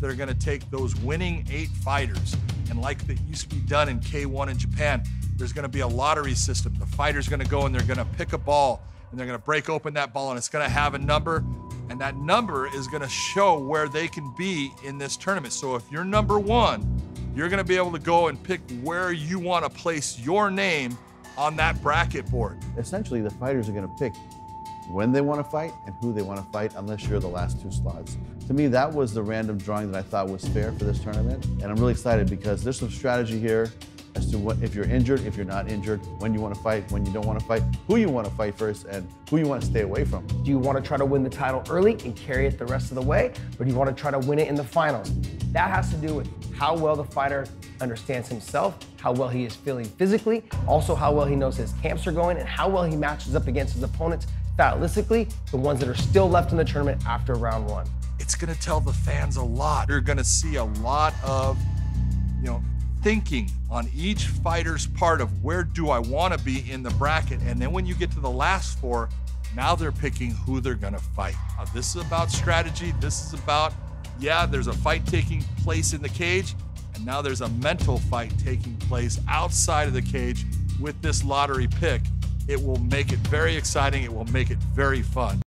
that are going to take those winning eight fighters, and like that used to be done in K1 in Japan, there's going to be a lottery system. The fighter's going to go and they're going to pick a ball and they're going to break open that ball and it's going to have a number and that number is going to show where they can be in this tournament. So if you're number 1, you're going to be able to go and pick where you want to place your name on that bracket board. Essentially, the fighters are going to pick when they want to fight and who they want to fight unless you're the last two slots. To me, that was the random drawing that I thought was fair for this tournament. And I'm really excited because there's some strategy here as to what if you're injured, if you're not injured, when you want to fight, when you don't want to fight, who you want to fight first, and who you want to stay away from. Do you want to try to win the title early and carry it the rest of the way, or do you want to try to win it in the finals? That has to do with how well the fighter understands himself, how well he is feeling physically, also how well he knows his camps are going, and how well he matches up against his opponents stylistically, the ones that are still left in the tournament after round one. It's going to tell the fans a lot. You're going to see a lot of, you know, thinking on each fighter's part of where do I want to be in the bracket. And then when you get to the last four, now they're picking who they're going to fight. Uh, this is about strategy. This is about, yeah, there's a fight taking place in the cage, and now there's a mental fight taking place outside of the cage with this lottery pick. It will make it very exciting. It will make it very fun.